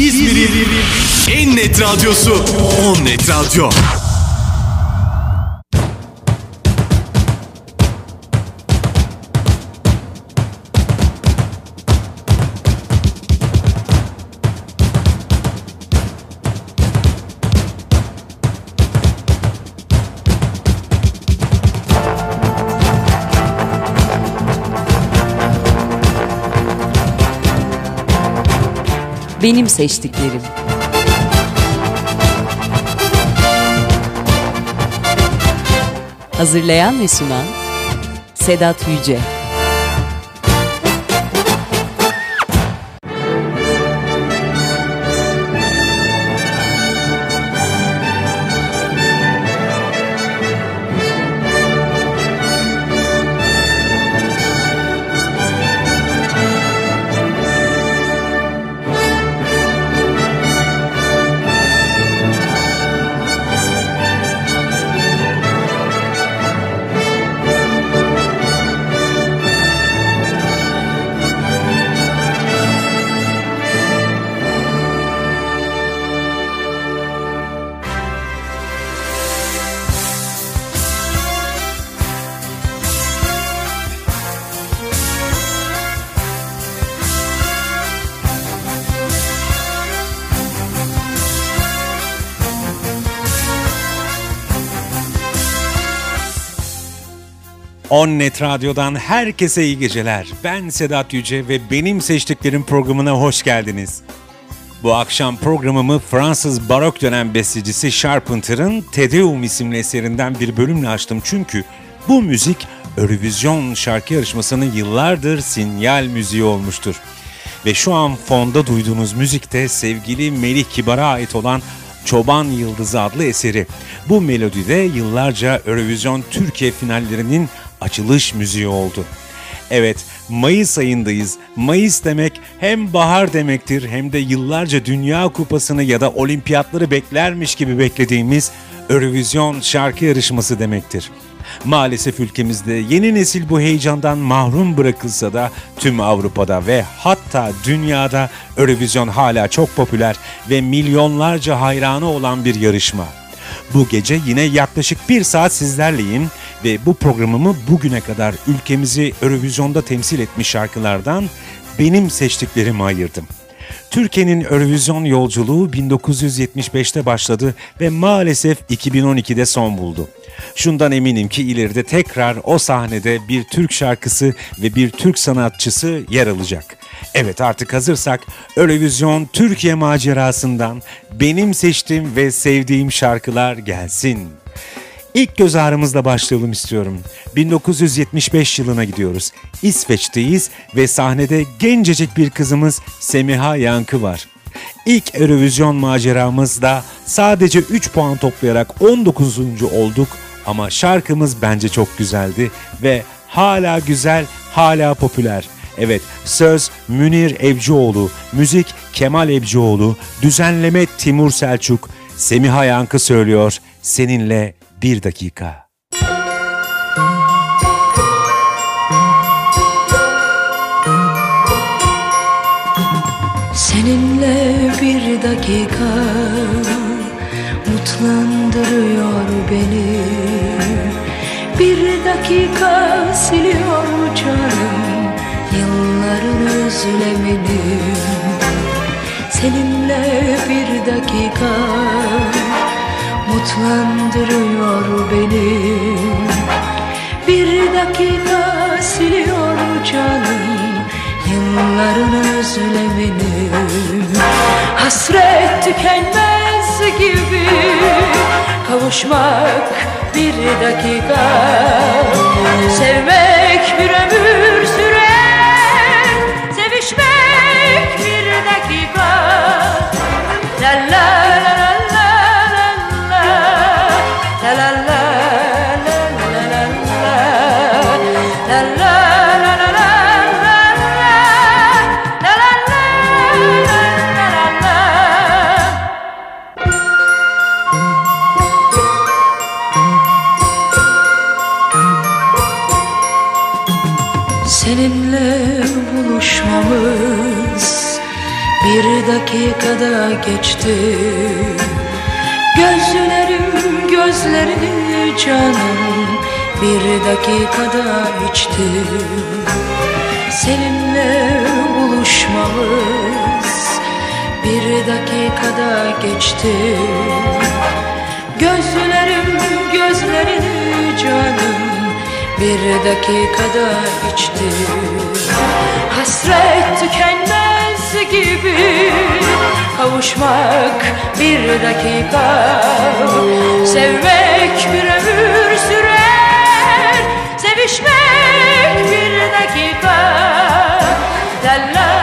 İzmir'in en net radyosu On Net Radyo. Benim seçtiklerim. Hazırlayan ve sunan Sedat Yüce. On Net Radyo'dan herkese iyi geceler. Ben Sedat Yüce ve benim seçtiklerim programına hoş geldiniz. Bu akşam programımı Fransız barok dönem bestecisi Charpenter'ın Tedeum isimli eserinden bir bölümle açtım çünkü bu müzik Eurovision şarkı yarışmasının yıllardır sinyal müziği olmuştur. Ve şu an fonda duyduğunuz müzik de sevgili Melih Kibar'a ait olan Çoban Yıldızı adlı eseri. Bu melodide yıllarca Eurovision Türkiye finallerinin açılış müziği oldu. Evet, Mayıs ayındayız. Mayıs demek hem bahar demektir hem de yıllarca Dünya Kupası'nı ya da olimpiyatları beklermiş gibi beklediğimiz Eurovision şarkı yarışması demektir. Maalesef ülkemizde yeni nesil bu heyecandan mahrum bırakılsa da tüm Avrupa'da ve hatta dünyada Eurovision hala çok popüler ve milyonlarca hayranı olan bir yarışma. Bu gece yine yaklaşık bir saat sizlerleyim ve bu programımı bugüne kadar ülkemizi Eurovision'da temsil etmiş şarkılardan benim seçtiklerimi ayırdım. Türkiye'nin Eurovision yolculuğu 1975'te başladı ve maalesef 2012'de son buldu. Şundan eminim ki ileride tekrar o sahnede bir Türk şarkısı ve bir Türk sanatçısı yer alacak. Evet artık hazırsak Eurovision Türkiye macerasından benim seçtiğim ve sevdiğim şarkılar gelsin. İlk göz ağrımızla başlayalım istiyorum. 1975 yılına gidiyoruz. İsveç'teyiz ve sahnede gencecik bir kızımız Semiha Yankı var. İlk Eurovision maceramızda sadece 3 puan toplayarak 19. olduk ama şarkımız bence çok güzeldi ve hala güzel, hala popüler. Evet, söz Münir Evcioğlu, müzik Kemal Evcioğlu, düzenleme Timur Selçuk, Semiha Yankı söylüyor. Seninle bir dakika. Seninle bir dakika mutlandırıyor beni Bir dakika siliyor canım yılların özlemini Seninle bir dakika mutlandırıyor beni. Bir dakika siliyor canım Yılların özlemini. Hasret tükenmez gibi Kavuşmak bir dakika. Sevmek bir ömür geçti Gözlerim gözlerini canım bir dakikada içti. Hasret tükenmez gibi kavuşmak bir dakika. Sevmek bir ömür sürer sevişmek bir dakika. La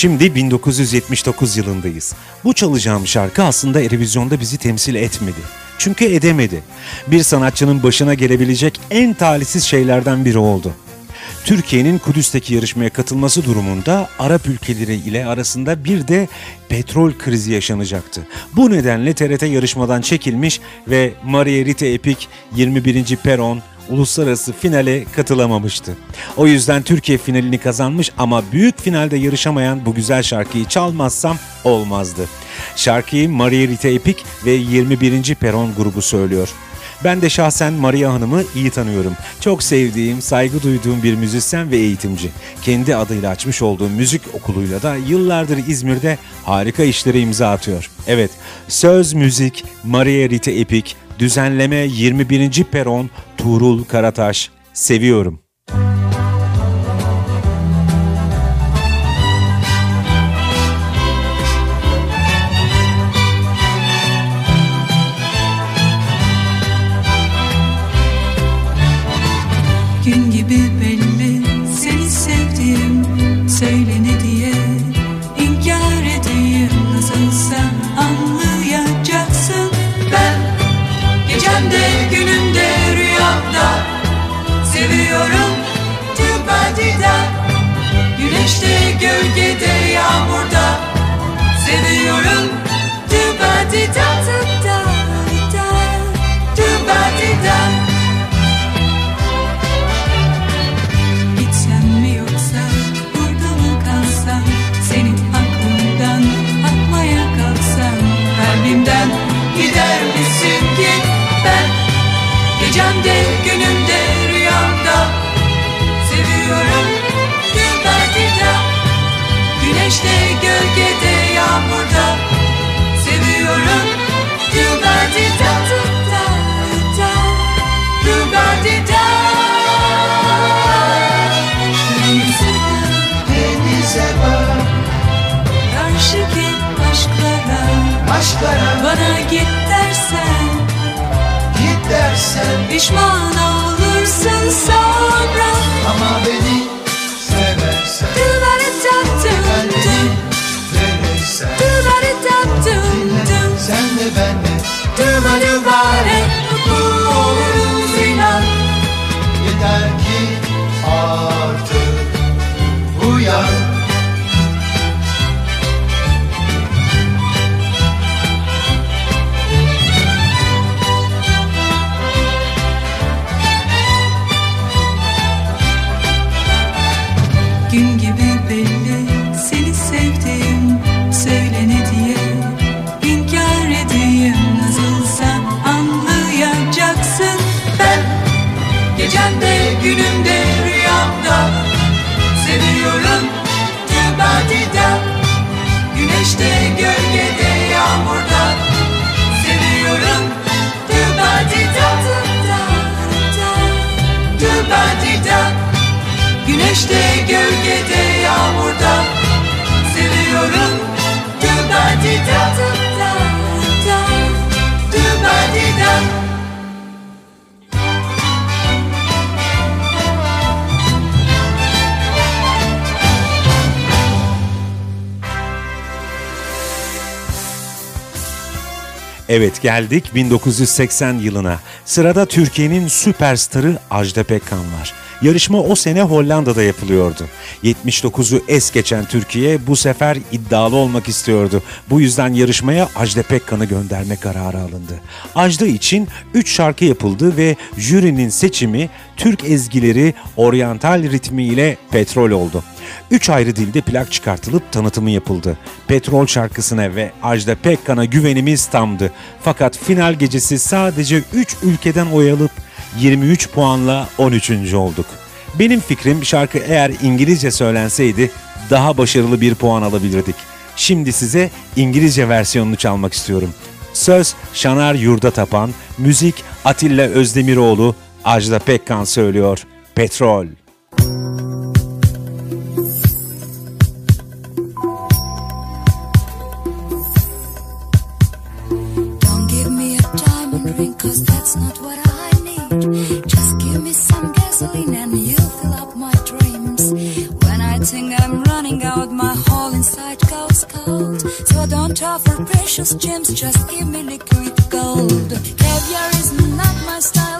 Şimdi 1979 yılındayız. Bu çalacağım şarkı aslında Eurovision'da bizi temsil etmedi. Çünkü edemedi. Bir sanatçının başına gelebilecek en talihsiz şeylerden biri oldu. Türkiye'nin Kudüs'teki yarışmaya katılması durumunda Arap ülkeleri ile arasında bir de petrol krizi yaşanacaktı. Bu nedenle TRT yarışmadan çekilmiş ve Maria Rita Epik 21. Peron uluslararası finale katılamamıştı. O yüzden Türkiye finalini kazanmış ama büyük finalde yarışamayan bu güzel şarkıyı çalmazsam olmazdı. Şarkıyı Maria Rita Epik ve 21. Peron grubu söylüyor. Ben de şahsen Maria Hanım'ı iyi tanıyorum. Çok sevdiğim, saygı duyduğum bir müzisyen ve eğitimci. Kendi adıyla açmış olduğu müzik okuluyla da yıllardır İzmir'de harika işlere imza atıyor. Evet, söz müzik Maria Rita Epik, düzenleme 21. Peron Tuğrul Karataş. Seviyorum. Aşklara Bana git dersen git dersen. Pişman olursun sonra. Ama beni seversen Dıvarı Beni verirsen Dıvarı Sen de benle Dıvarı Evet geldik 1980 yılına. Sırada Türkiye'nin süperstarı Ajda Pekkan var. Yarışma o sene Hollanda'da yapılıyordu. 79'u es geçen Türkiye bu sefer iddialı olmak istiyordu. Bu yüzden yarışmaya Ajda Pekkan'ı gönderme kararı alındı. Ajda için 3 şarkı yapıldı ve jürinin seçimi Türk ezgileri oryantal ritmi ile petrol oldu. Üç ayrı dilde plak çıkartılıp tanıtımı yapıldı. Petrol şarkısına ve Ajda Pekkan'a güvenimiz tamdı. Fakat final gecesi sadece 3 ülkeden oy alıp 23 puanla 13. olduk. Benim fikrim şarkı eğer İngilizce söylenseydi daha başarılı bir puan alabilirdik. Şimdi size İngilizce versiyonunu çalmak istiyorum. Söz Şanar Yurda Tapan, müzik Atilla Özdemiroğlu, Ajda Pekkan söylüyor. Petrol. Just give me some gasoline and you'll I'm running out, my whole inside goes cold. So don't offer precious gems, just give me liquid gold. Caviar is not my style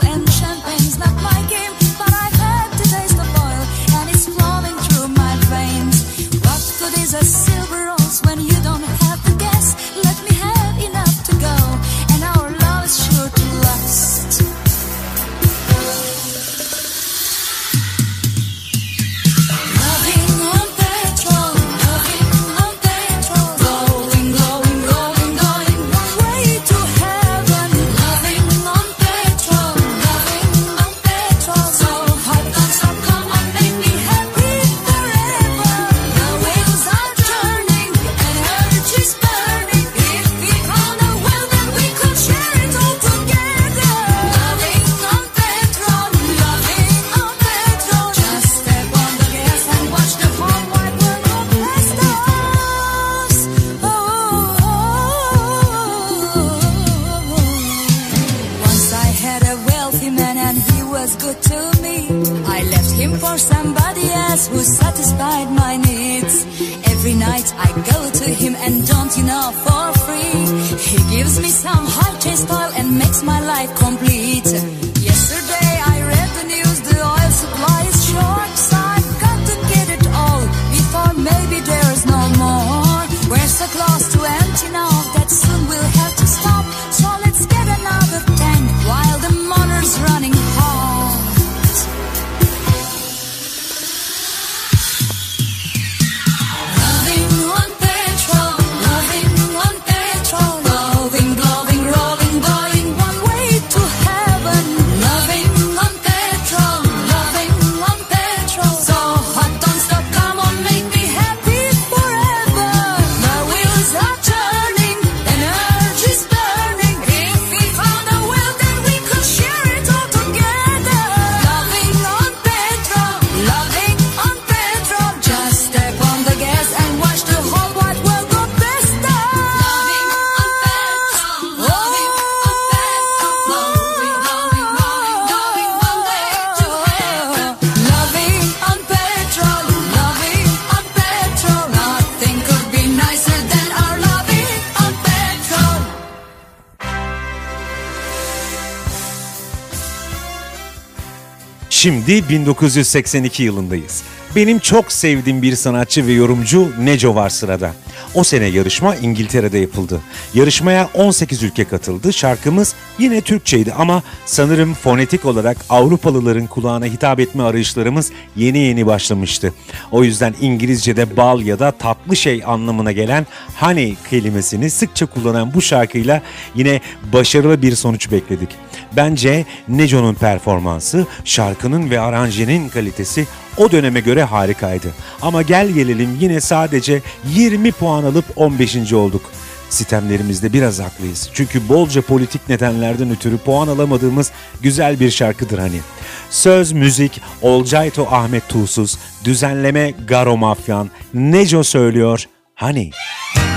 Şimdi 1982 yılındayız. Benim çok sevdiğim bir sanatçı ve yorumcu Neco var sırada. O sene yarışma İngiltere'de yapıldı. Yarışmaya 18 ülke katıldı. Şarkımız yine Türkçeydi ama sanırım fonetik olarak Avrupalıların kulağına hitap etme arayışlarımız yeni yeni başlamıştı. O yüzden İngilizce'de bal ya da tatlı şey anlamına gelen honey kelimesini sıkça kullanan bu şarkıyla yine başarılı bir sonuç bekledik. Bence Neco'nun performansı, şarkının ve aranjenin kalitesi o döneme göre harikaydı. Ama gel gelelim yine sadece 20 puan alıp 15. olduk. Sistemlerimizde biraz haklıyız. Çünkü bolca politik nedenlerden ötürü puan alamadığımız güzel bir şarkıdır hani. Söz, müzik, Olcayto Ahmet Tuğsuz, düzenleme Garo Mafyan, Neco söylüyor, Hani. Peşimden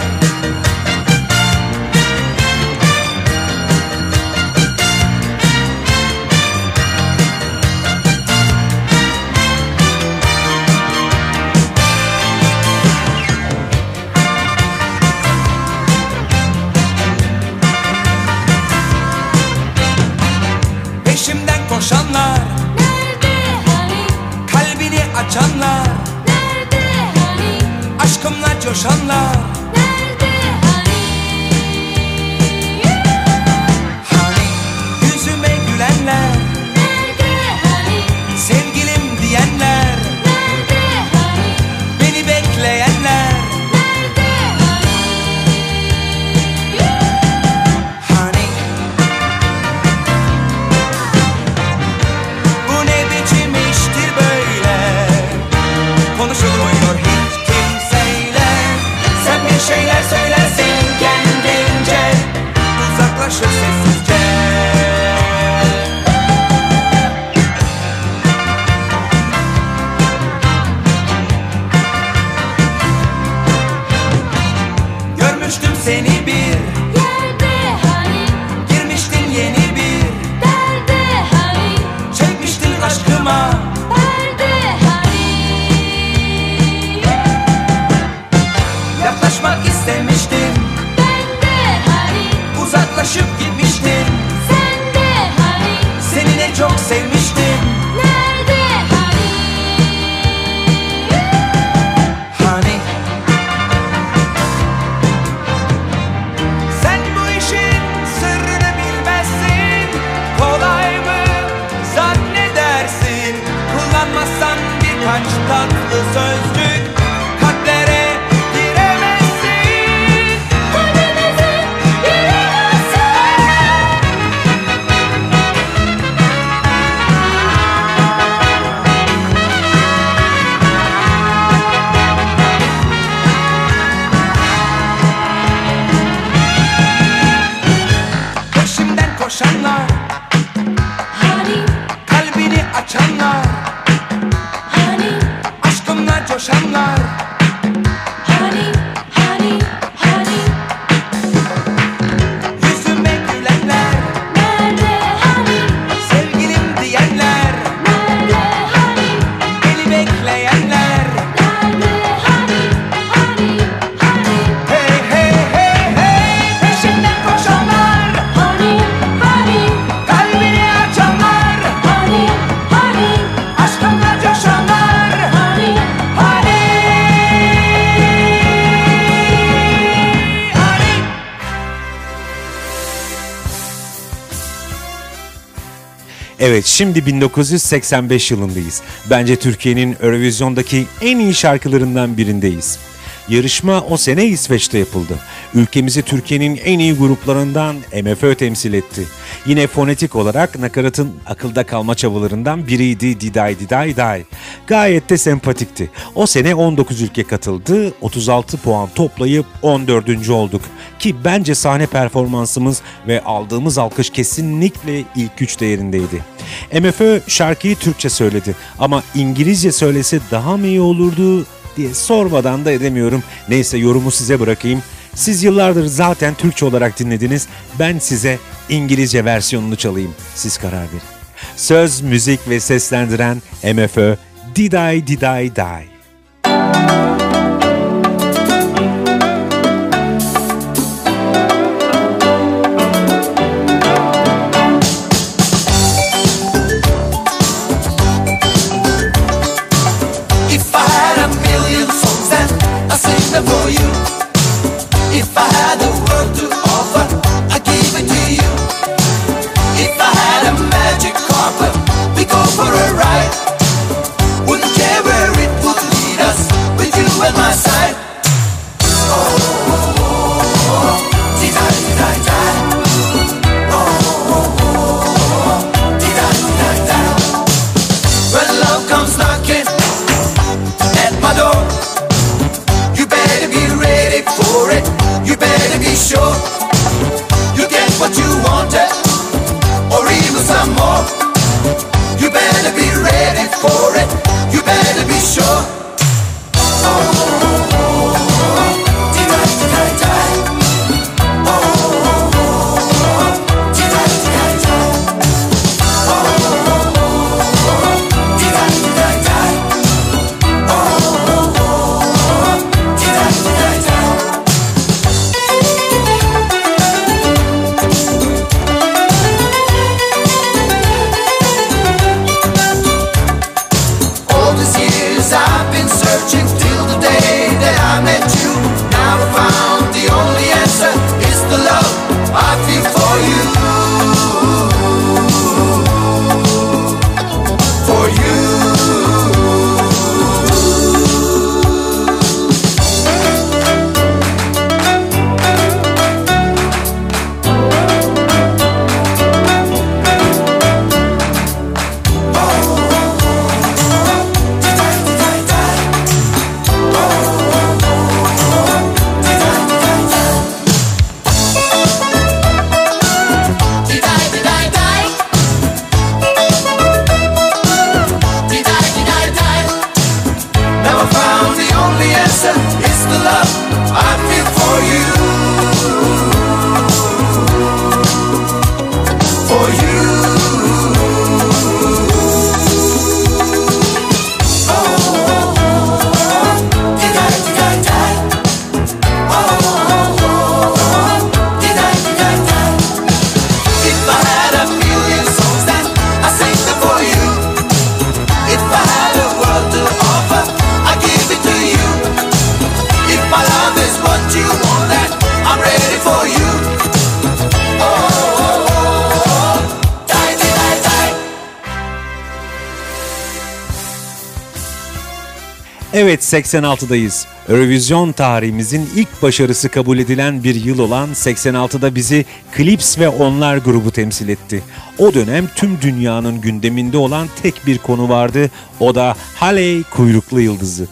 Görmüştüm seni bir Evet şimdi 1985 yılındayız. Bence Türkiye'nin Eurovision'daki en iyi şarkılarından birindeyiz. Yarışma o sene İsveç'te yapıldı. Ülkemizi Türkiye'nin en iyi gruplarından MFÖ temsil etti. Yine fonetik olarak nakaratın akılda kalma çabalarından biriydi Diday Diday Day. Gayet de sempatikti. O sene 19 ülke katıldı, 36 puan toplayıp 14. olduk. Ki bence sahne performansımız ve aldığımız alkış kesinlikle ilk üç değerindeydi. MFÖ şarkıyı Türkçe söyledi ama İngilizce söylese daha mı iyi olurdu diye sormadan da edemiyorum. Neyse yorumu size bırakayım. Siz yıllardır zaten Türkçe olarak dinlediniz. Ben size İngilizce versiyonunu çalayım. Siz karar verin. Söz, müzik ve seslendiren MFÖ Did I Did I Die? If I had a 86'dayız. Eurovision tarihimizin ilk başarısı kabul edilen bir yıl olan 86'da bizi Clips ve Onlar grubu temsil etti. O dönem tüm dünyanın gündeminde olan tek bir konu vardı. O da Halley kuyruklu yıldızı.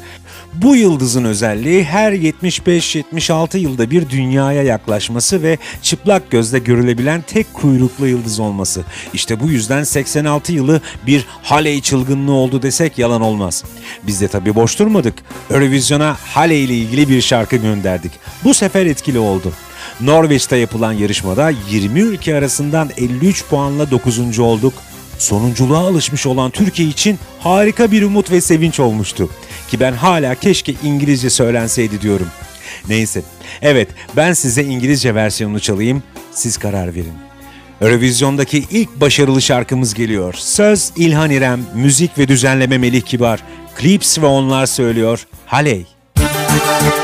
Bu yıldızın özelliği her 75-76 yılda bir dünyaya yaklaşması ve çıplak gözle görülebilen tek kuyruklu yıldız olması. İşte bu yüzden 86 yılı bir Halley çılgınlığı oldu desek yalan olmaz. Biz de tabii boş durmadık. Eurovision'a Halley ile ilgili bir şarkı gönderdik. Bu sefer etkili oldu. Norveç'te yapılan yarışmada 20 ülke arasından 53 puanla 9. olduk. Sonunculuğa alışmış olan Türkiye için harika bir umut ve sevinç olmuştu. Ki ben hala keşke İngilizce söylenseydi diyorum. Neyse. Evet ben size İngilizce versiyonunu çalayım. Siz karar verin. Eurovizyondaki ilk başarılı şarkımız geliyor. Söz İlhan İrem, müzik ve düzenleme Melih Kibar. Clips ve onlar söylüyor. Haley. Hey,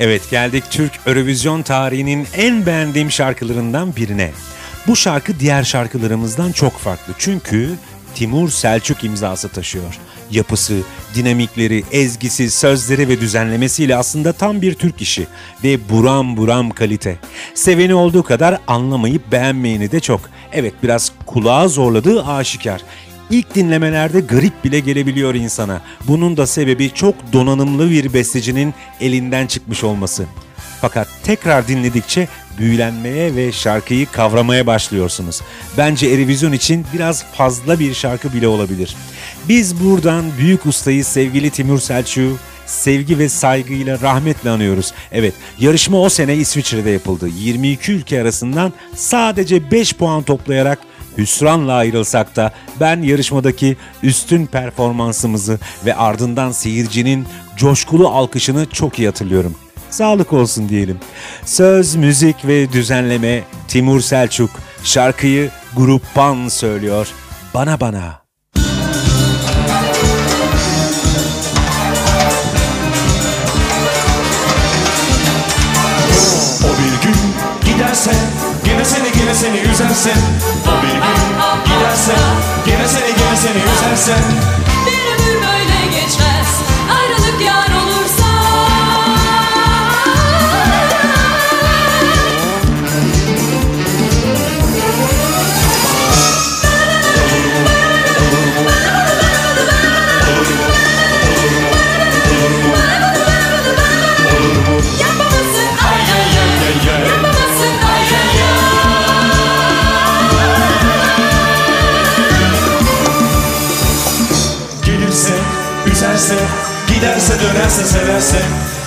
Evet geldik Türk Eurovision tarihinin en beğendiğim şarkılarından birine. Bu şarkı diğer şarkılarımızdan çok farklı çünkü Timur Selçuk imzası taşıyor. Yapısı, dinamikleri, ezgisi, sözleri ve düzenlemesiyle aslında tam bir Türk işi ve buram buram kalite. Seveni olduğu kadar anlamayıp beğenmeyeni de çok. Evet biraz kulağa zorladığı aşikar. İlk dinlemelerde garip bile gelebiliyor insana. Bunun da sebebi çok donanımlı bir bestecinin elinden çıkmış olması. Fakat tekrar dinledikçe büyülenmeye ve şarkıyı kavramaya başlıyorsunuz. Bence Erivizyon için biraz fazla bir şarkı bile olabilir. Biz buradan büyük ustayı sevgili Timur Selçuk'u sevgi ve saygıyla rahmetle anıyoruz. Evet, yarışma o sene İsviçre'de yapıldı. 22 ülke arasından sadece 5 puan toplayarak hüsranla ayrılsak da ben yarışmadaki üstün performansımızı ve ardından seyircinin coşkulu alkışını çok iyi hatırlıyorum. Sağlık olsun diyelim. Söz, müzik ve düzenleme Timur Selçuk. Şarkıyı Grup Pan söylüyor. Bana bana. O bir gün giderse Gene seni gene seni üzerse O bir gün giderse Gene seni gene seni üzerse dönerse severse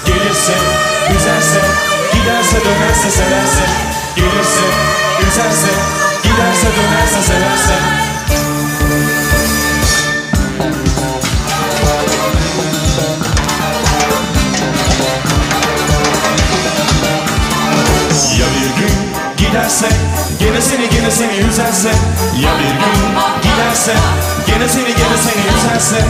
Gelirse üzerse Giderse dönerse severse Gelirse üzerse Giderse dönerse severse. Ya bir gün giderse Gene seni gene seni üzerse. Ya bir gün giderse Gene seni gene seni üzerse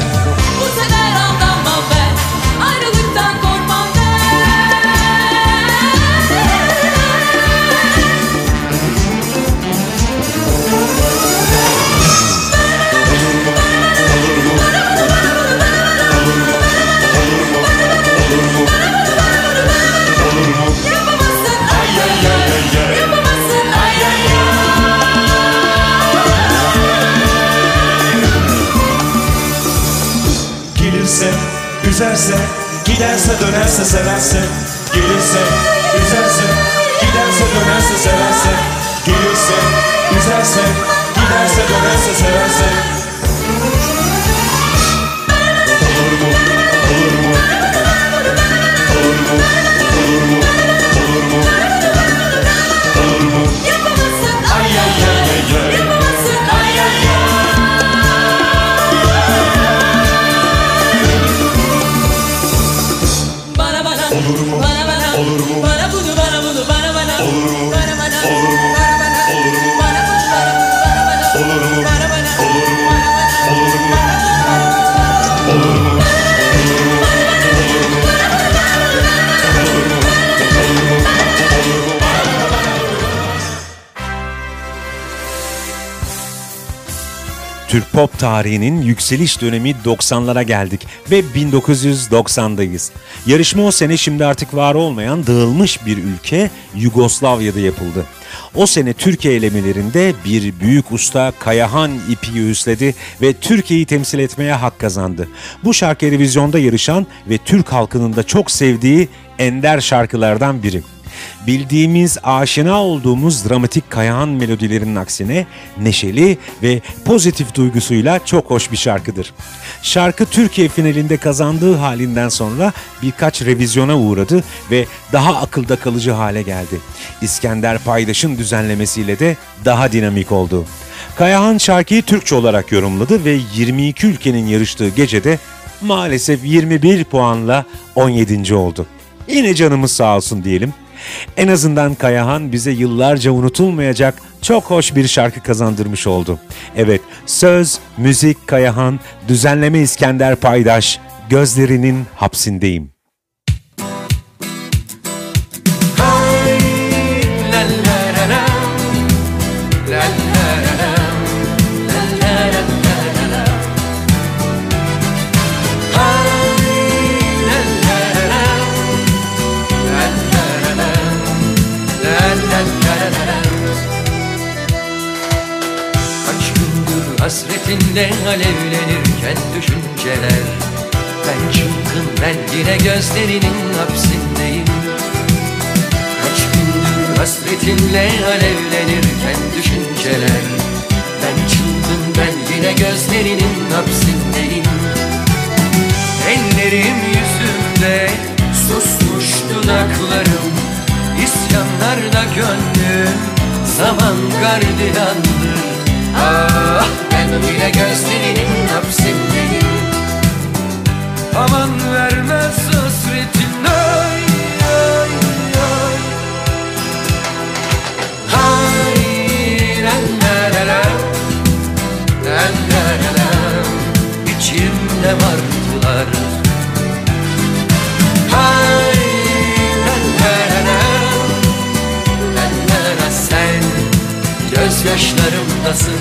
üzerse Giderse dönerse severse Gelirse üzerse Giderse dönerse severse Gelirse üzerse Giderse dönerse severse Türk pop tarihinin yükseliş dönemi 90'lara geldik ve 1990'dayız. Yarışma o sene şimdi artık var olmayan dağılmış bir ülke Yugoslavya'da yapıldı. O sene Türkiye elemelerinde bir büyük usta Kayahan ipi üstledi ve Türkiye'yi temsil etmeye hak kazandı. Bu şarkı Eurovision'da yarışan ve Türk halkının da çok sevdiği ender şarkılardan biri. Bildiğimiz, aşina olduğumuz dramatik Kayahan melodilerinin aksine neşeli ve pozitif duygusuyla çok hoş bir şarkıdır. Şarkı Türkiye finalinde kazandığı halinden sonra birkaç revizyona uğradı ve daha akılda kalıcı hale geldi. İskender Paydaş'ın düzenlemesiyle de daha dinamik oldu. Kayahan şarkıyı Türkçe olarak yorumladı ve 22 ülkenin yarıştığı gecede maalesef 21 puanla 17. oldu. Yine canımız sağ olsun diyelim. En azından Kayahan bize yıllarca unutulmayacak çok hoş bir şarkı kazandırmış oldu. Evet, söz, müzik Kayahan, düzenleme İskender Paydaş, gözlerinin hapsindeyim. Hasretinle alevlenirken düşünceler. Ben çılgın ben yine gözlerinin hapsindeyim. Kaç gündür hasretinle alevlenirken düşünceler. Ben çılgın ben yine gözlerinin hapsindeyim. Ellerim yüzümde susmuş dudaklarım. İsyanlarda gönlüm zaman gardiyandır Ah ben yine gözlerinin hapsindeyim Aman vermez hasretin ay ay ay. Hay la la la la La la İçimde martılar Gözyaşlarımdasın.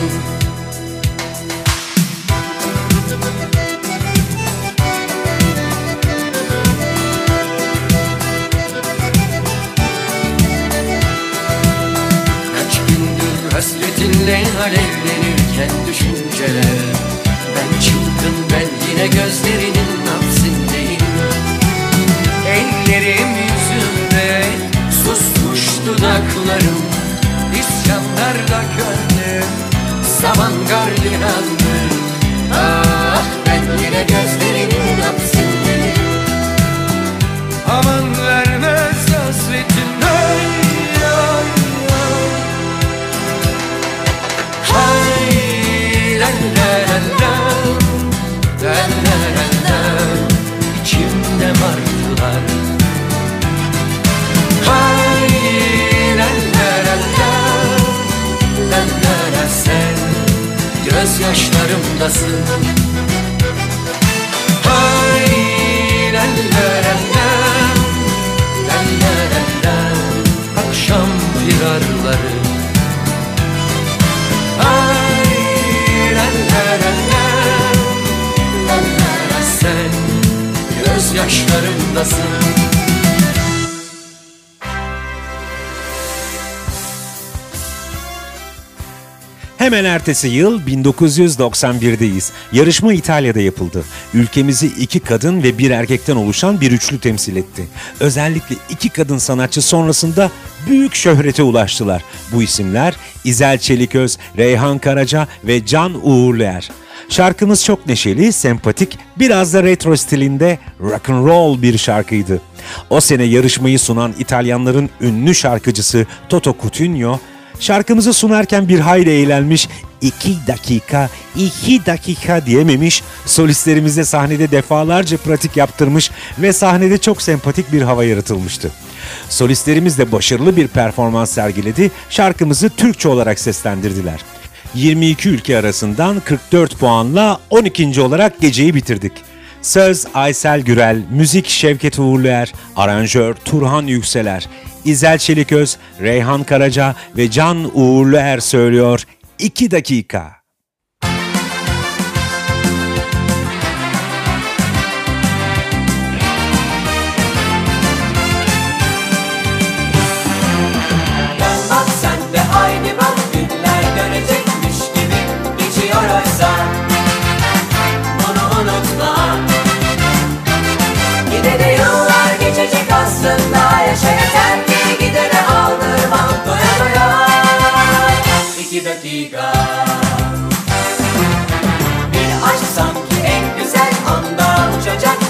Kaç gündür hasretinle alevlenirken düşünceler. Ben çılgın ben yine gözlerinin zaman gardiyandır Ah ben yine gözlerinin Gözyaşlarımdasın. Hay la la Akşam firarları Ay la la la la La la la sen Gözyaşlarımdasın Hemen ertesi yıl 1991'deyiz. Yarışma İtalya'da yapıldı. Ülkemizi iki kadın ve bir erkekten oluşan bir üçlü temsil etti. Özellikle iki kadın sanatçı sonrasında büyük şöhrete ulaştılar. Bu isimler İzel Çeliköz, Reyhan Karaca ve Can Uğurluer. Şarkımız çok neşeli, sempatik, biraz da retro stilinde rock and roll bir şarkıydı. O sene yarışmayı sunan İtalyanların ünlü şarkıcısı Toto Cutugno Şarkımızı sunarken bir hayli eğlenmiş, iki dakika, iki dakika diyememiş, solistlerimize sahnede defalarca pratik yaptırmış ve sahnede çok sempatik bir hava yaratılmıştı. Solistlerimiz de başarılı bir performans sergiledi, şarkımızı Türkçe olarak seslendirdiler. 22 ülke arasından 44 puanla 12. olarak geceyi bitirdik. Söz Aysel Gürel, müzik Şevket Uğurluer, aranjör Turhan Yükseler, İzel Çeliköz, Reyhan Karaca ve Can Uğurluer söylüyor 2 dakika. Dakika Bir aşk sanki en güzel anda Uçacakmış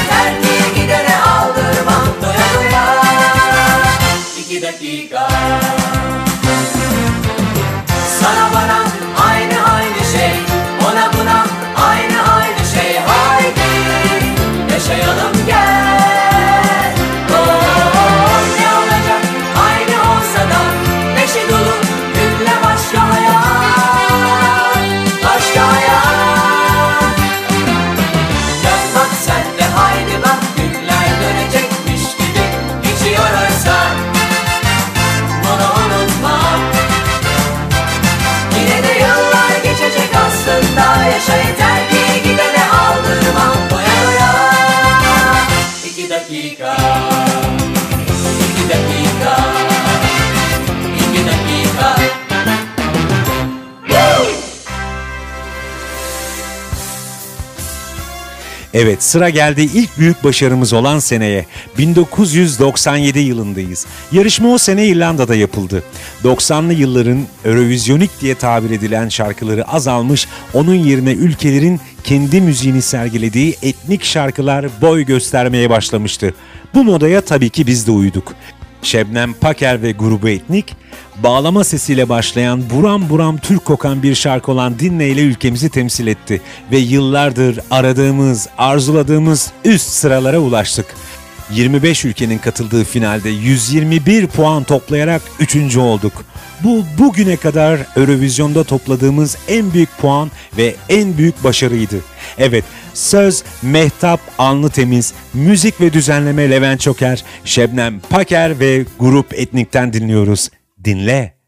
dakika. Sana bana aynı aynı şey. Ona buna Evet sıra geldi ilk büyük başarımız olan seneye. 1997 yılındayız. Yarışma o sene İrlanda'da yapıldı. 90'lı yılların Eurovisionik diye tabir edilen şarkıları azalmış, onun yerine ülkelerin kendi müziğini sergilediği etnik şarkılar boy göstermeye başlamıştı. Bu modaya tabii ki biz de uyduk. Şebnem Paker ve grubu Etnik, bağlama sesiyle başlayan buram buram Türk kokan bir şarkı olan Dinle ile ülkemizi temsil etti ve yıllardır aradığımız, arzuladığımız üst sıralara ulaştık. 25 ülkenin katıldığı finalde 121 puan toplayarak 3. olduk. Bu bugüne kadar Eurovision'da topladığımız en büyük puan ve en büyük başarıydı. Evet, söz Mehtap Anlı Temiz, müzik ve düzenleme Levent Çoker, Şebnem Paker ve Grup Etnik'ten dinliyoruz. Dinle.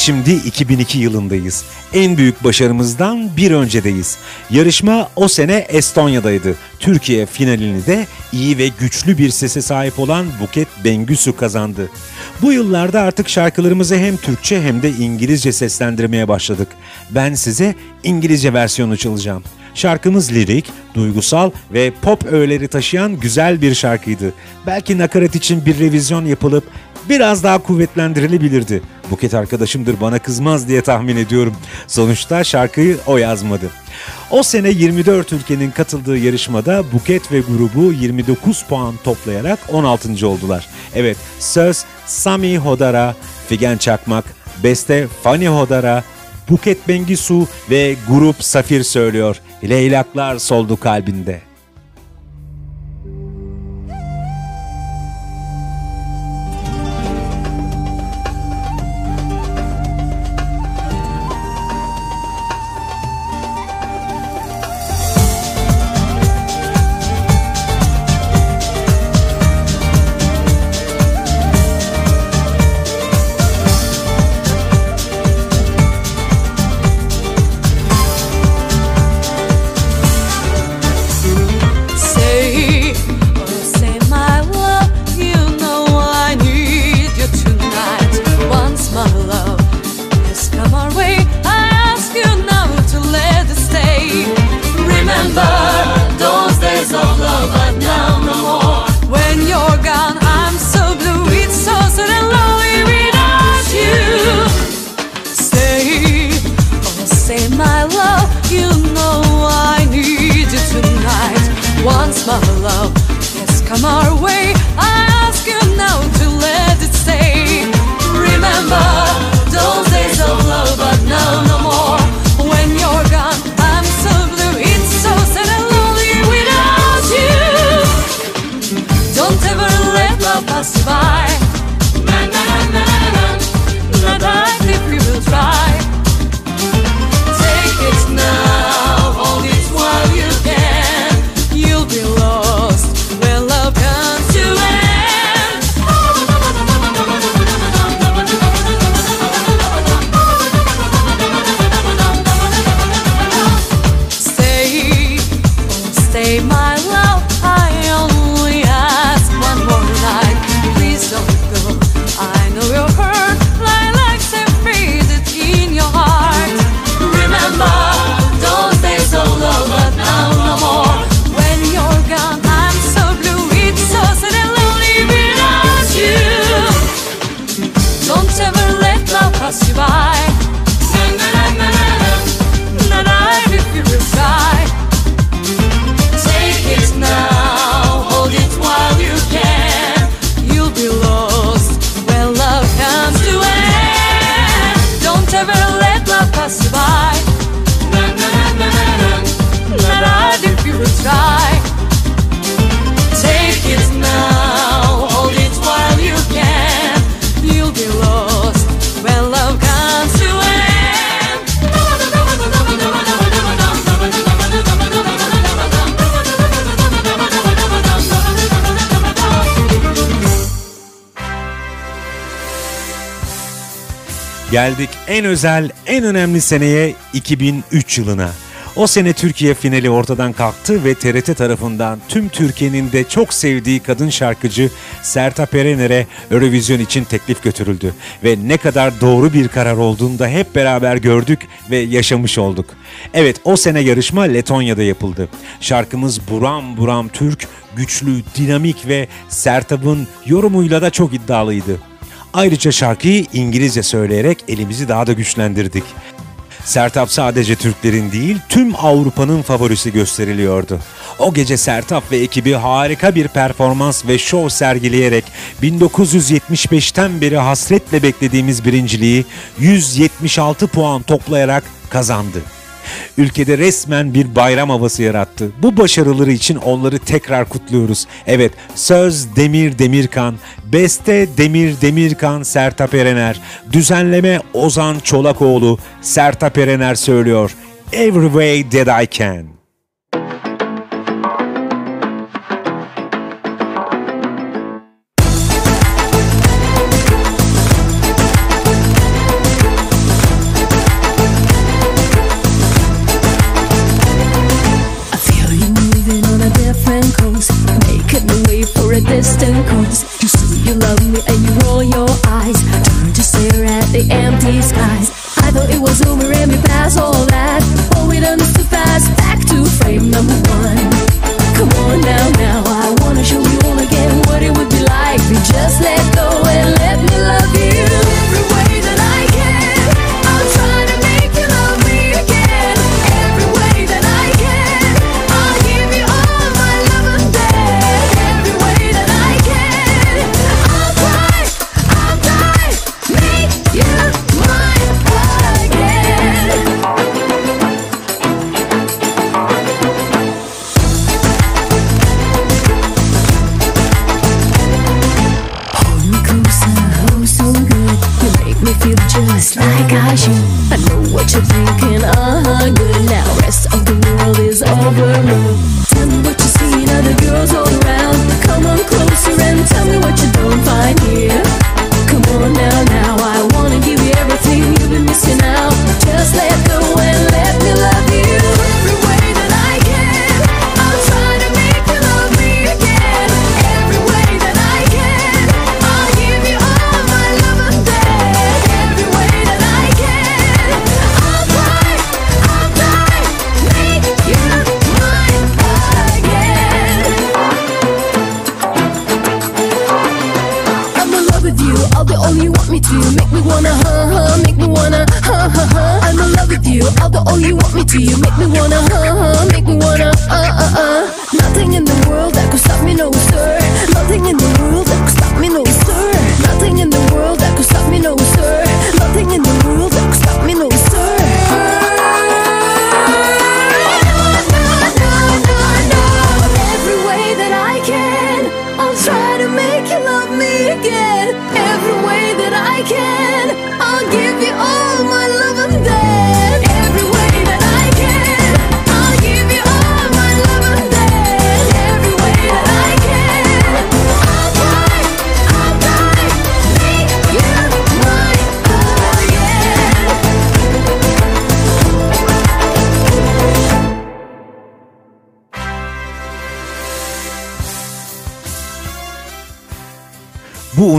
Şimdi 2002 yılındayız. En büyük başarımızdan bir öncedeyiz. Yarışma o sene Estonya'daydı. Türkiye finalini de iyi ve güçlü bir sese sahip olan Buket Bengüsü kazandı. Bu yıllarda artık şarkılarımızı hem Türkçe hem de İngilizce seslendirmeye başladık. Ben size İngilizce versiyonu çalacağım. Şarkımız lirik, duygusal ve pop öğeleri taşıyan güzel bir şarkıydı. Belki nakarat için bir revizyon yapılıp biraz daha kuvvetlendirilebilirdi. Buket arkadaşımdır bana kızmaz diye tahmin ediyorum. Sonuçta şarkıyı o yazmadı. O sene 24 ülkenin katıldığı yarışmada Buket ve grubu 29 puan toplayarak 16. oldular. Evet söz Sami Hodara, Figen Çakmak, beste Fani Hodara, Buket Bengisu ve grup Safir söylüyor. Leylaklar soldu kalbinde. Geldik en özel, en önemli seneye 2003 yılına. O sene Türkiye finali ortadan kalktı ve TRT tarafından tüm Türkiye'nin de çok sevdiği kadın şarkıcı Sertab Erener'e Eurovision için teklif götürüldü. Ve ne kadar doğru bir karar olduğunu da hep beraber gördük ve yaşamış olduk. Evet o sene yarışma Letonya'da yapıldı. Şarkımız buram buram Türk, güçlü, dinamik ve Sertab'ın yorumuyla da çok iddialıydı. Ayrıca şarkıyı İngilizce söyleyerek elimizi daha da güçlendirdik. Sertap sadece Türklerin değil tüm Avrupa'nın favorisi gösteriliyordu. O gece Sertap ve ekibi harika bir performans ve şov sergileyerek 1975'ten beri hasretle beklediğimiz birinciliği 176 puan toplayarak kazandı. Ülkede resmen bir bayram havası yarattı. Bu başarıları için onları tekrar kutluyoruz. Evet, söz Demir Demirkan, beste Demir Demirkan Sertap Erener, düzenleme Ozan Çolakoğlu, Sertap Erener söylüyor. Every way that I can.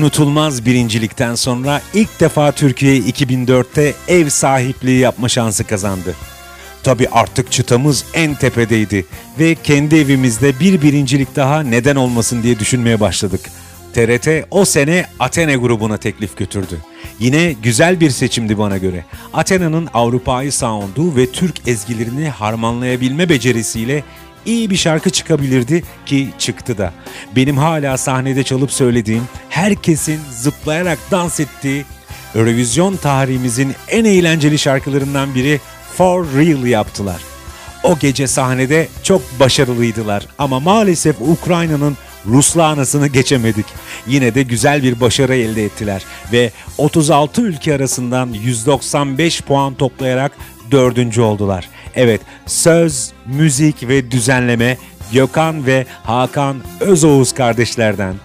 unutulmaz birincilikten sonra ilk defa Türkiye 2004'te ev sahipliği yapma şansı kazandı. Tabi artık çıtamız en tepedeydi ve kendi evimizde bir birincilik daha neden olmasın diye düşünmeye başladık. TRT o sene Athena grubuna teklif götürdü. Yine güzel bir seçimdi bana göre. Athena'nın Avrupa'yı sound'u ve Türk ezgilerini harmanlayabilme becerisiyle iyi bir şarkı çıkabilirdi ki çıktı da. Benim hala sahnede çalıp söylediğim, herkesin zıplayarak dans ettiği, Eurovision tarihimizin en eğlenceli şarkılarından biri For Real yaptılar. O gece sahnede çok başarılıydılar ama maalesef Ukrayna'nın Ruslanasını geçemedik. Yine de güzel bir başarı elde ettiler ve 36 ülke arasından 195 puan toplayarak dördüncü oldular. Evet söz, müzik ve düzenleme Gökhan ve Hakan Özoğuz kardeşlerden.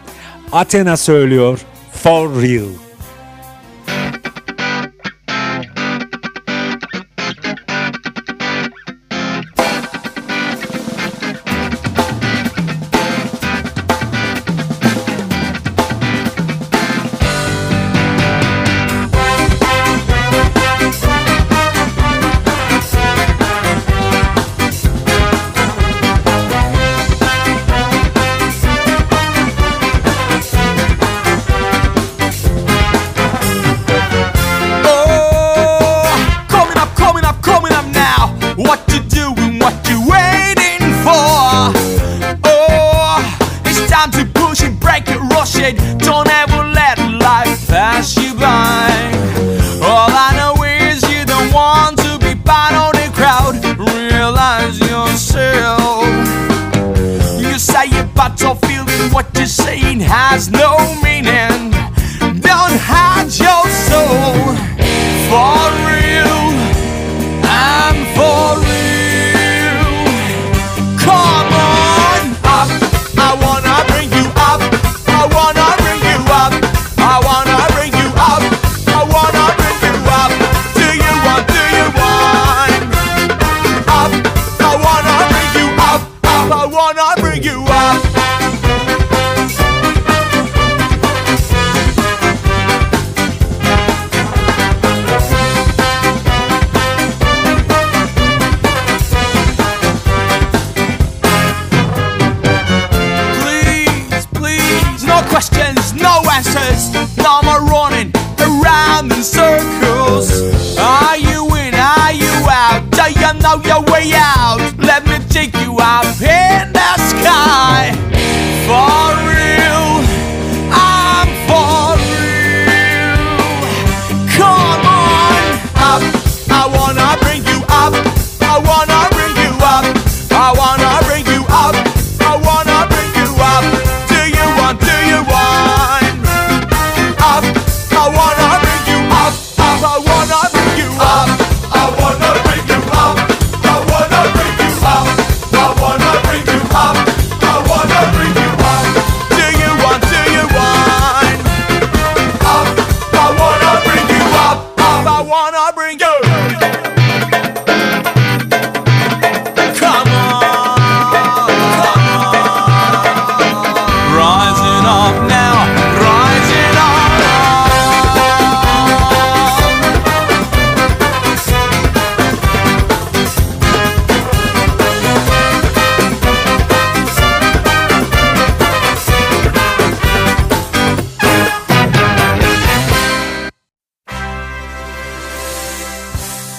Athena söylüyor For Real. Don't ever let life pass you by. All I know is you don't want to be part of the crowd. Realize yourself. You say you're battlefield, and what you're saying has no meaning.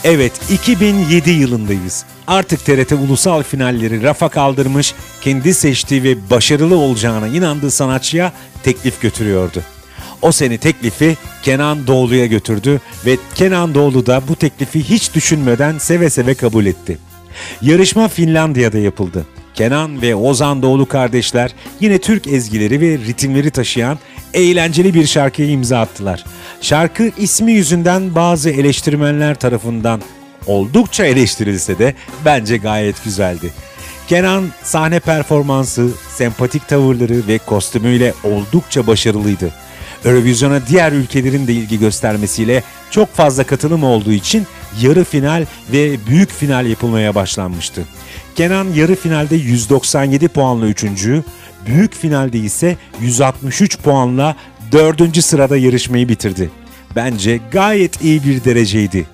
Evet 2007 yılındayız. Artık TRT ulusal finalleri rafa kaldırmış, kendi seçtiği ve başarılı olacağına inandığı sanatçıya teklif götürüyordu. O sene teklifi Kenan Doğulu'ya götürdü ve Kenan Doğulu da bu teklifi hiç düşünmeden seve seve kabul etti. Yarışma Finlandiya'da yapıldı. Kenan ve Ozan Doğulu kardeşler yine Türk ezgileri ve ritimleri taşıyan eğlenceli bir şarkıya imza attılar. Şarkı ismi yüzünden bazı eleştirmenler tarafından oldukça eleştirilse de bence gayet güzeldi. Kenan sahne performansı, sempatik tavırları ve kostümüyle oldukça başarılıydı. Eurovision'a diğer ülkelerin de ilgi göstermesiyle çok fazla katılım olduğu için yarı final ve büyük final yapılmaya başlanmıştı. Kenan yarı finalde 197 puanla 3. büyük finalde ise 163 puanla 4. sırada yarışmayı bitirdi. Bence gayet iyi bir dereceydi.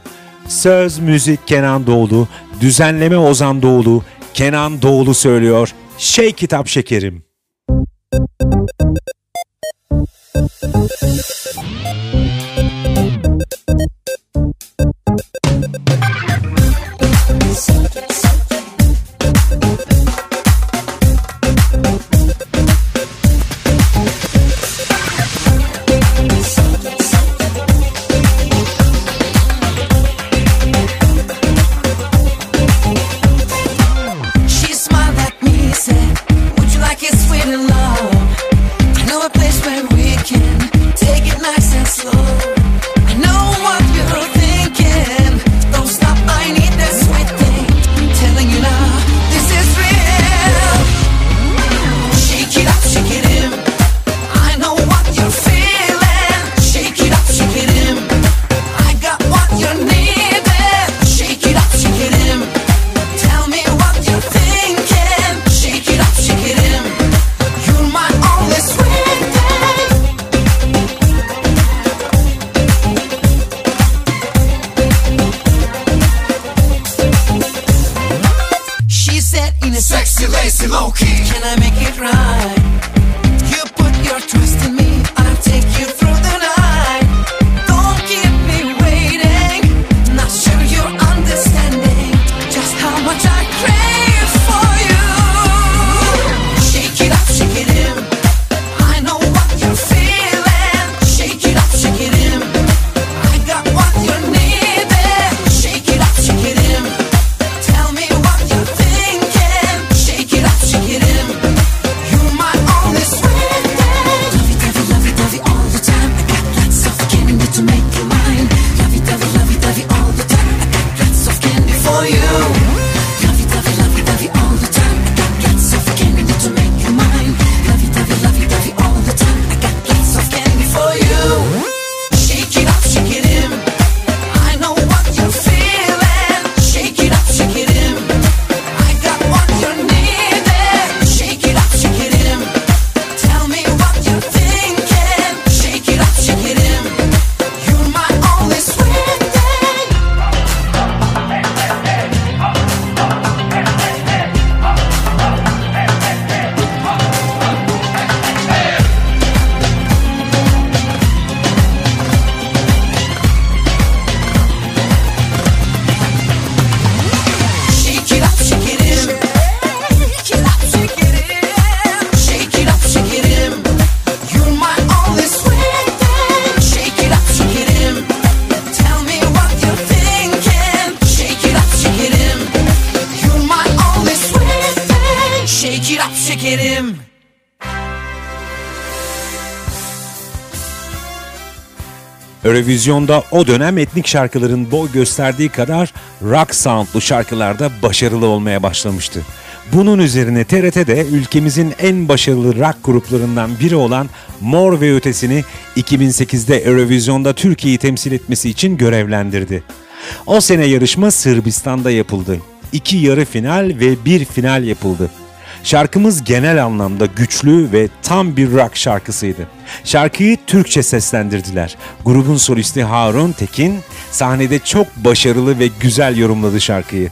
Söz, müzik Kenan Doğulu, düzenleme Ozan Doğulu, Kenan Doğulu söylüyor. Şey kitap şekerim. She sexy, lazy, low key. Can I make it right? You put your trust in me, I'll take you. Eurovizyonda o dönem etnik şarkıların boy gösterdiği kadar rock soundlu şarkılarda başarılı olmaya başlamıştı. Bunun üzerine TRT de ülkemizin en başarılı rock gruplarından biri olan Mor ve Ötesi'ni 2008'de Eurovizyonda Türkiye'yi temsil etmesi için görevlendirdi. O sene yarışma Sırbistan'da yapıldı. İki yarı final ve bir final yapıldı. Şarkımız genel anlamda güçlü ve tam bir rock şarkısıydı. Şarkıyı Türkçe seslendirdiler. Grubun solisti Harun Tekin sahnede çok başarılı ve güzel yorumladı şarkıyı.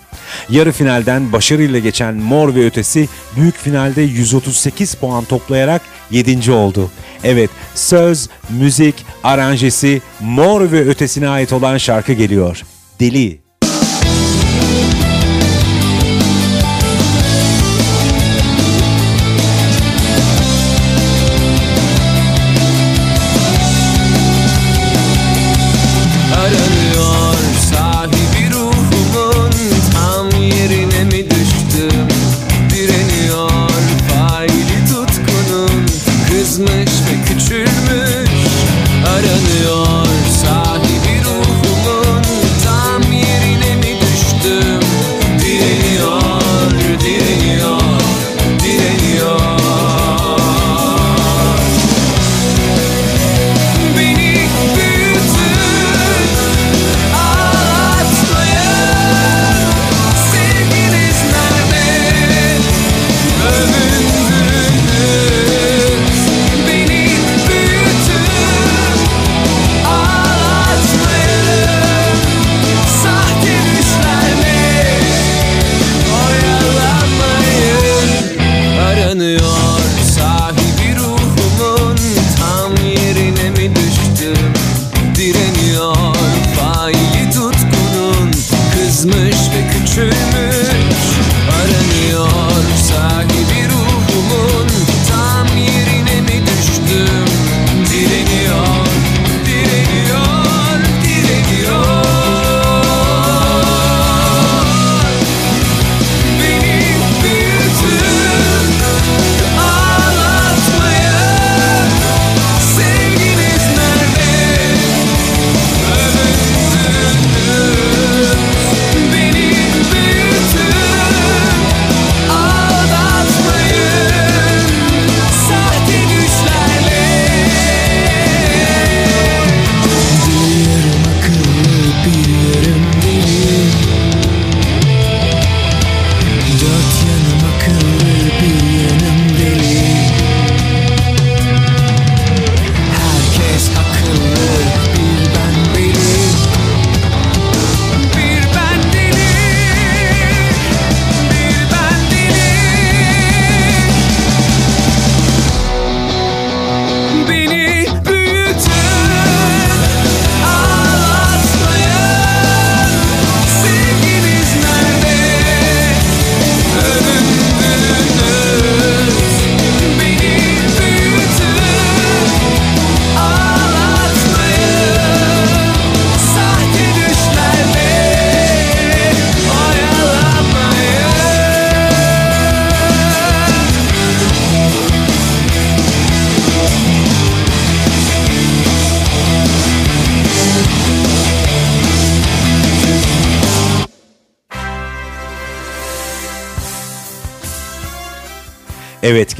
Yarı finalden başarıyla geçen Mor ve Ötesi büyük finalde 138 puan toplayarak 7. oldu. Evet, söz, müzik, aranjesi Mor ve Ötesi'ne ait olan şarkı geliyor. Deli.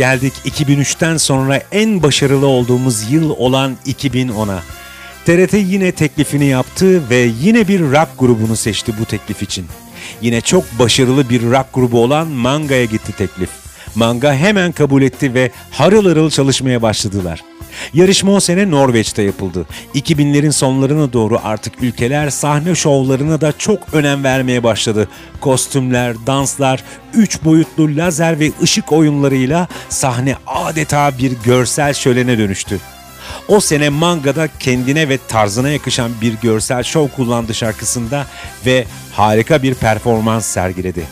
Geldik 2003'ten sonra en başarılı olduğumuz yıl olan 2010'a. TRT yine teklifini yaptı ve yine bir rock grubunu seçti bu teklif için. Yine çok başarılı bir rock grubu olan Manga'ya gitti teklif. Manga hemen kabul etti ve harıl harıl çalışmaya başladılar. Yarışma o sene Norveç'te yapıldı. 2000'lerin sonlarına doğru artık ülkeler sahne şovlarına da çok önem vermeye başladı. Kostümler, danslar, 3 boyutlu lazer ve ışık oyunlarıyla sahne adeta bir görsel şölene dönüştü. O sene Manga'da kendine ve tarzına yakışan bir görsel şov kullandı şarkısında ve harika bir performans sergiledi.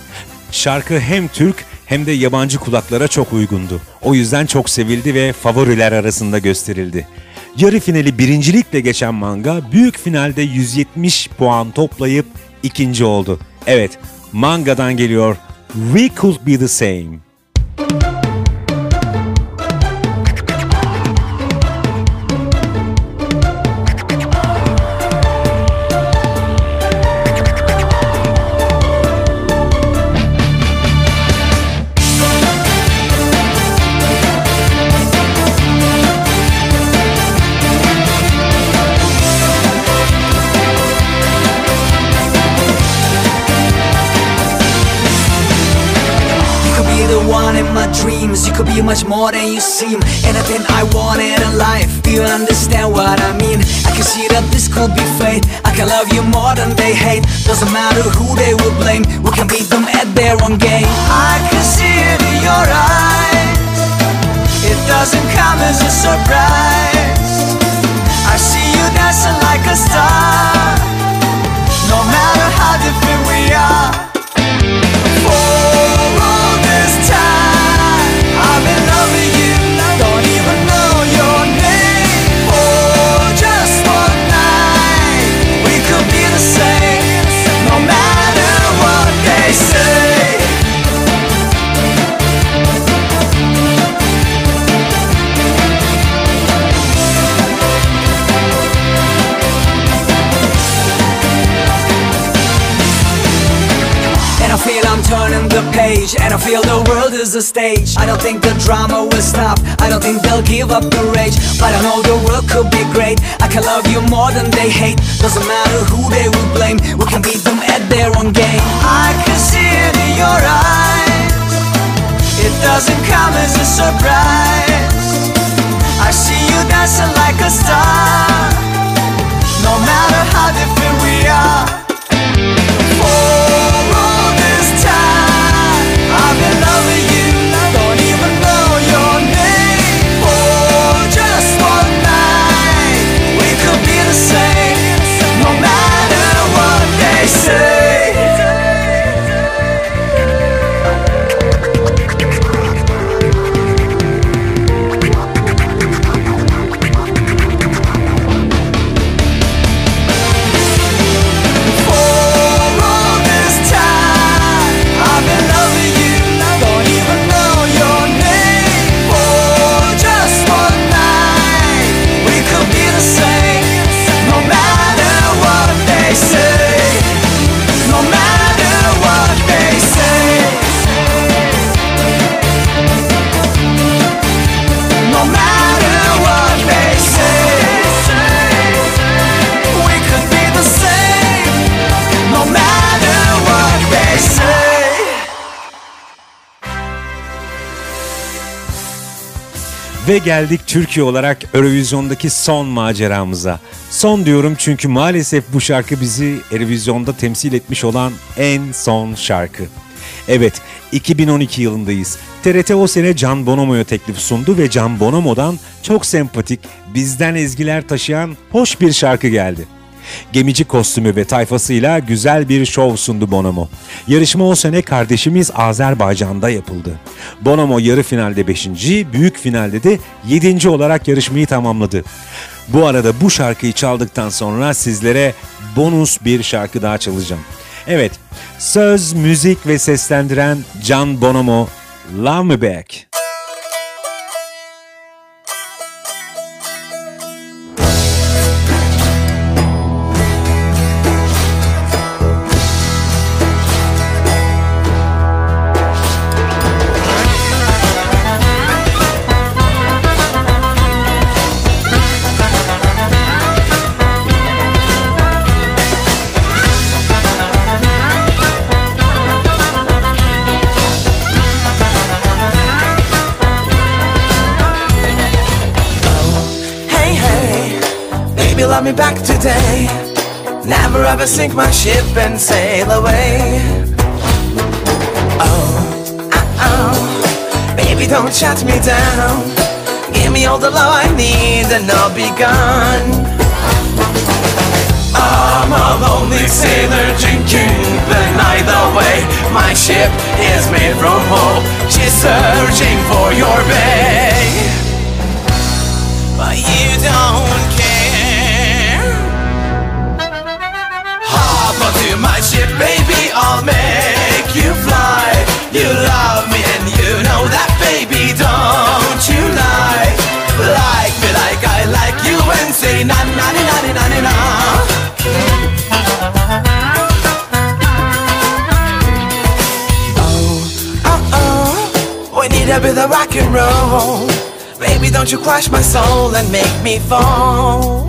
Şarkı hem Türk hem de yabancı kulaklara çok uygundu. O yüzden çok sevildi ve favoriler arasında gösterildi. Yarı finali birincilikle geçen Manga büyük finalde 170 puan toplayıp ikinci oldu. Evet, Manga'dan geliyor We Could Be The Same. Could be much more than you seem. Anything I wanted in life, do you understand what I mean? I can see that this could be fate. I can love you more than they hate. Doesn't matter who they will blame, we can beat them at their own game. I can see it in your eyes. It doesn't come as a surprise. I see you dancing like a star. And I feel the world is a stage. I don't think the drama will stop. I don't think they'll give up the rage. But I know the world could be great. I can love you more than they hate. Doesn't matter who they will blame. We can beat them at their own game. I can see it in your eyes. It doesn't come as a surprise. I see you dancing like a star. No matter how different Ve geldik Türkiye olarak Eurovision'daki son maceramıza. Son diyorum çünkü maalesef bu şarkı bizi Eurovision'da temsil etmiş olan en son şarkı. Evet, 2012 yılındayız. TRT o sene Can Bonomo'ya teklif sundu ve Can Bonomo'dan çok sempatik, bizden ezgiler taşıyan hoş bir şarkı geldi. Gemici kostümü ve tayfasıyla güzel bir şov sundu Bonomo. Yarışma o sene kardeşimiz Azerbaycan'da yapıldı. Bonomo yarı finalde 5. büyük finalde de 7. olarak yarışmayı tamamladı. Bu arada bu şarkıyı çaldıktan sonra sizlere bonus bir şarkı daha çalacağım. Evet, söz, müzik ve seslendiren Can Bonomo, Love Me Back. Love me back today. Never ever sink my ship and sail away. Oh, uh, oh, baby, don't shut me down. Give me all the love I need and I'll be gone. I'm a lonely sailor drinking the night away. My ship is made from hope. She's searching for your bay bit of rock and roll. Baby, don't you crush my soul and make me fall.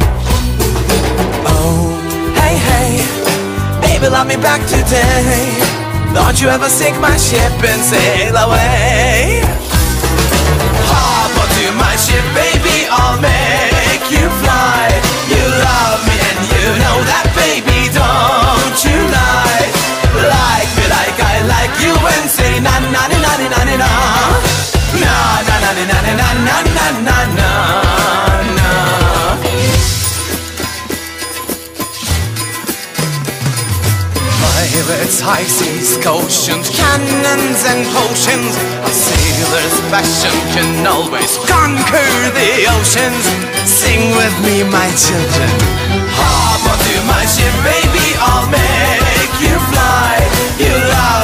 Oh, hey, hey, baby, love me back today. Don't you ever sink my ship and sail away. Hop onto my ship, baby, I'll make you fly. You love me and you know that, baby, don't you lie. Like me like I like you and say na na na na na na. Na na na na na na na na na. Pirates, high seas, oceans, cannons and potions. A sailor's passion can always conquer the oceans. Sing with me, my children. Hop onto my ship, baby, I'll make you fly. You love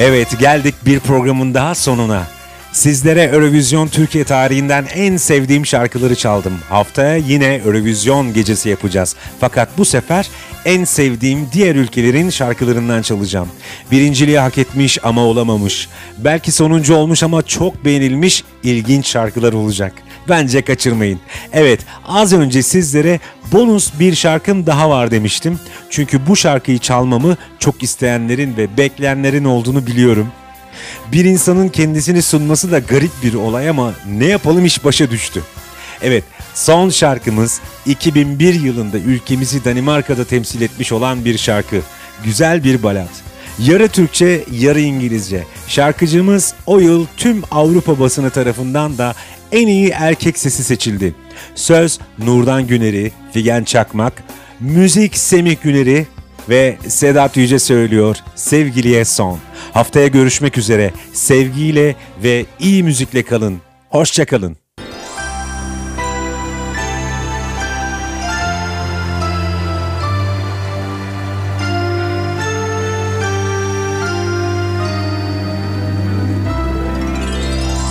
Evet geldik bir programın daha sonuna. Sizlere Eurovision Türkiye tarihinden en sevdiğim şarkıları çaldım. Haftaya yine Eurovision gecesi yapacağız. Fakat bu sefer en sevdiğim diğer ülkelerin şarkılarından çalacağım. Birinciliği hak etmiş ama olamamış. Belki sonuncu olmuş ama çok beğenilmiş ilginç şarkılar olacak. Bence kaçırmayın. Evet az önce sizlere bonus bir şarkım daha var demiştim. Çünkü bu şarkıyı çalmamı çok isteyenlerin ve bekleyenlerin olduğunu biliyorum. Bir insanın kendisini sunması da garip bir olay ama ne yapalım iş başa düştü. Evet, son şarkımız 2001 yılında ülkemizi Danimarka'da temsil etmiş olan bir şarkı. Güzel bir balat. Yarı Türkçe, yarı İngilizce. Şarkıcımız o yıl tüm Avrupa basını tarafından da en iyi erkek sesi seçildi. Söz Nurdan Güner'i, Figen Çakmak, müzik Semih Güner'i ve Sedat Yüce söylüyor sevgiliye son. Haftaya görüşmek üzere. Sevgiyle ve iyi müzikle kalın. Hoşçakalın.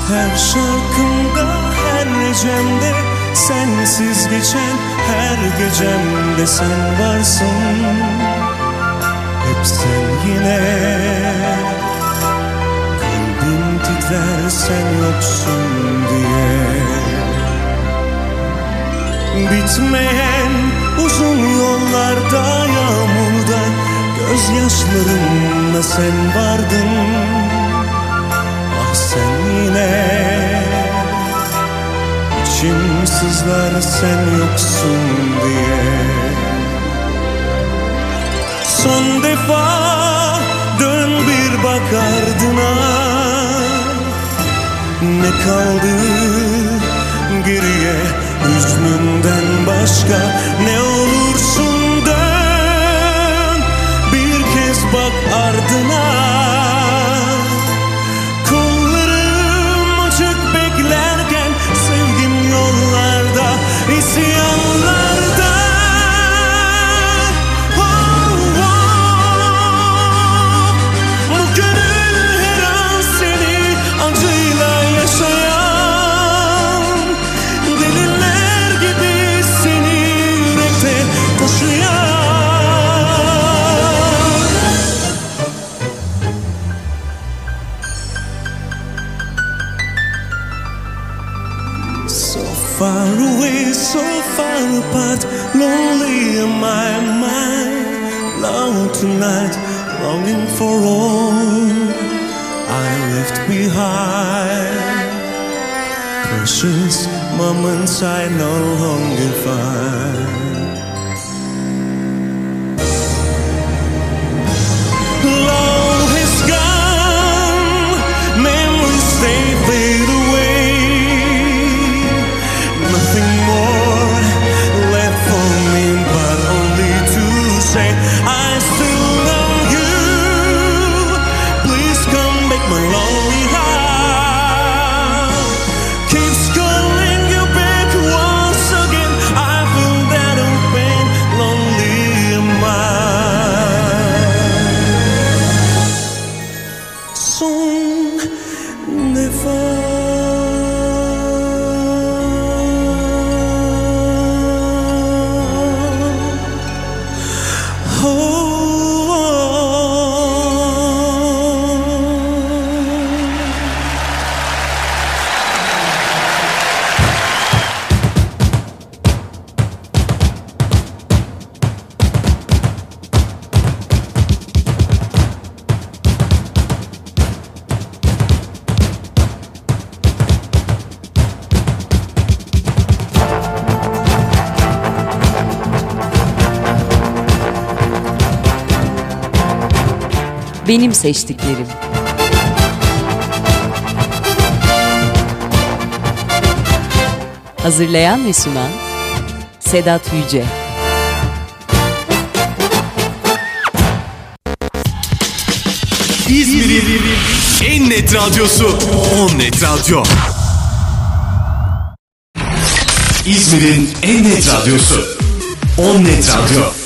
Her her gecemde Sensiz geçen her gecemde sen varsın. Hep sen yine Kalbim titrer sen yoksun diye. Bitmeyen uzun yollarda yağmurda Gözyaşlarımla sen vardın. Ah sen yine İçim sızlar sen yoksun diye. Son defa dön bir bak ardına. Ne kaldı geriye hüznünden başka Ne olursun dön. Bir kez bak ardına seçtiklerim. Hazırlayan ve sunan Sedat Yüce. İzmir'in en net radyosu On Net Radyo. İzmir'in en net radyosu On Net Radyo.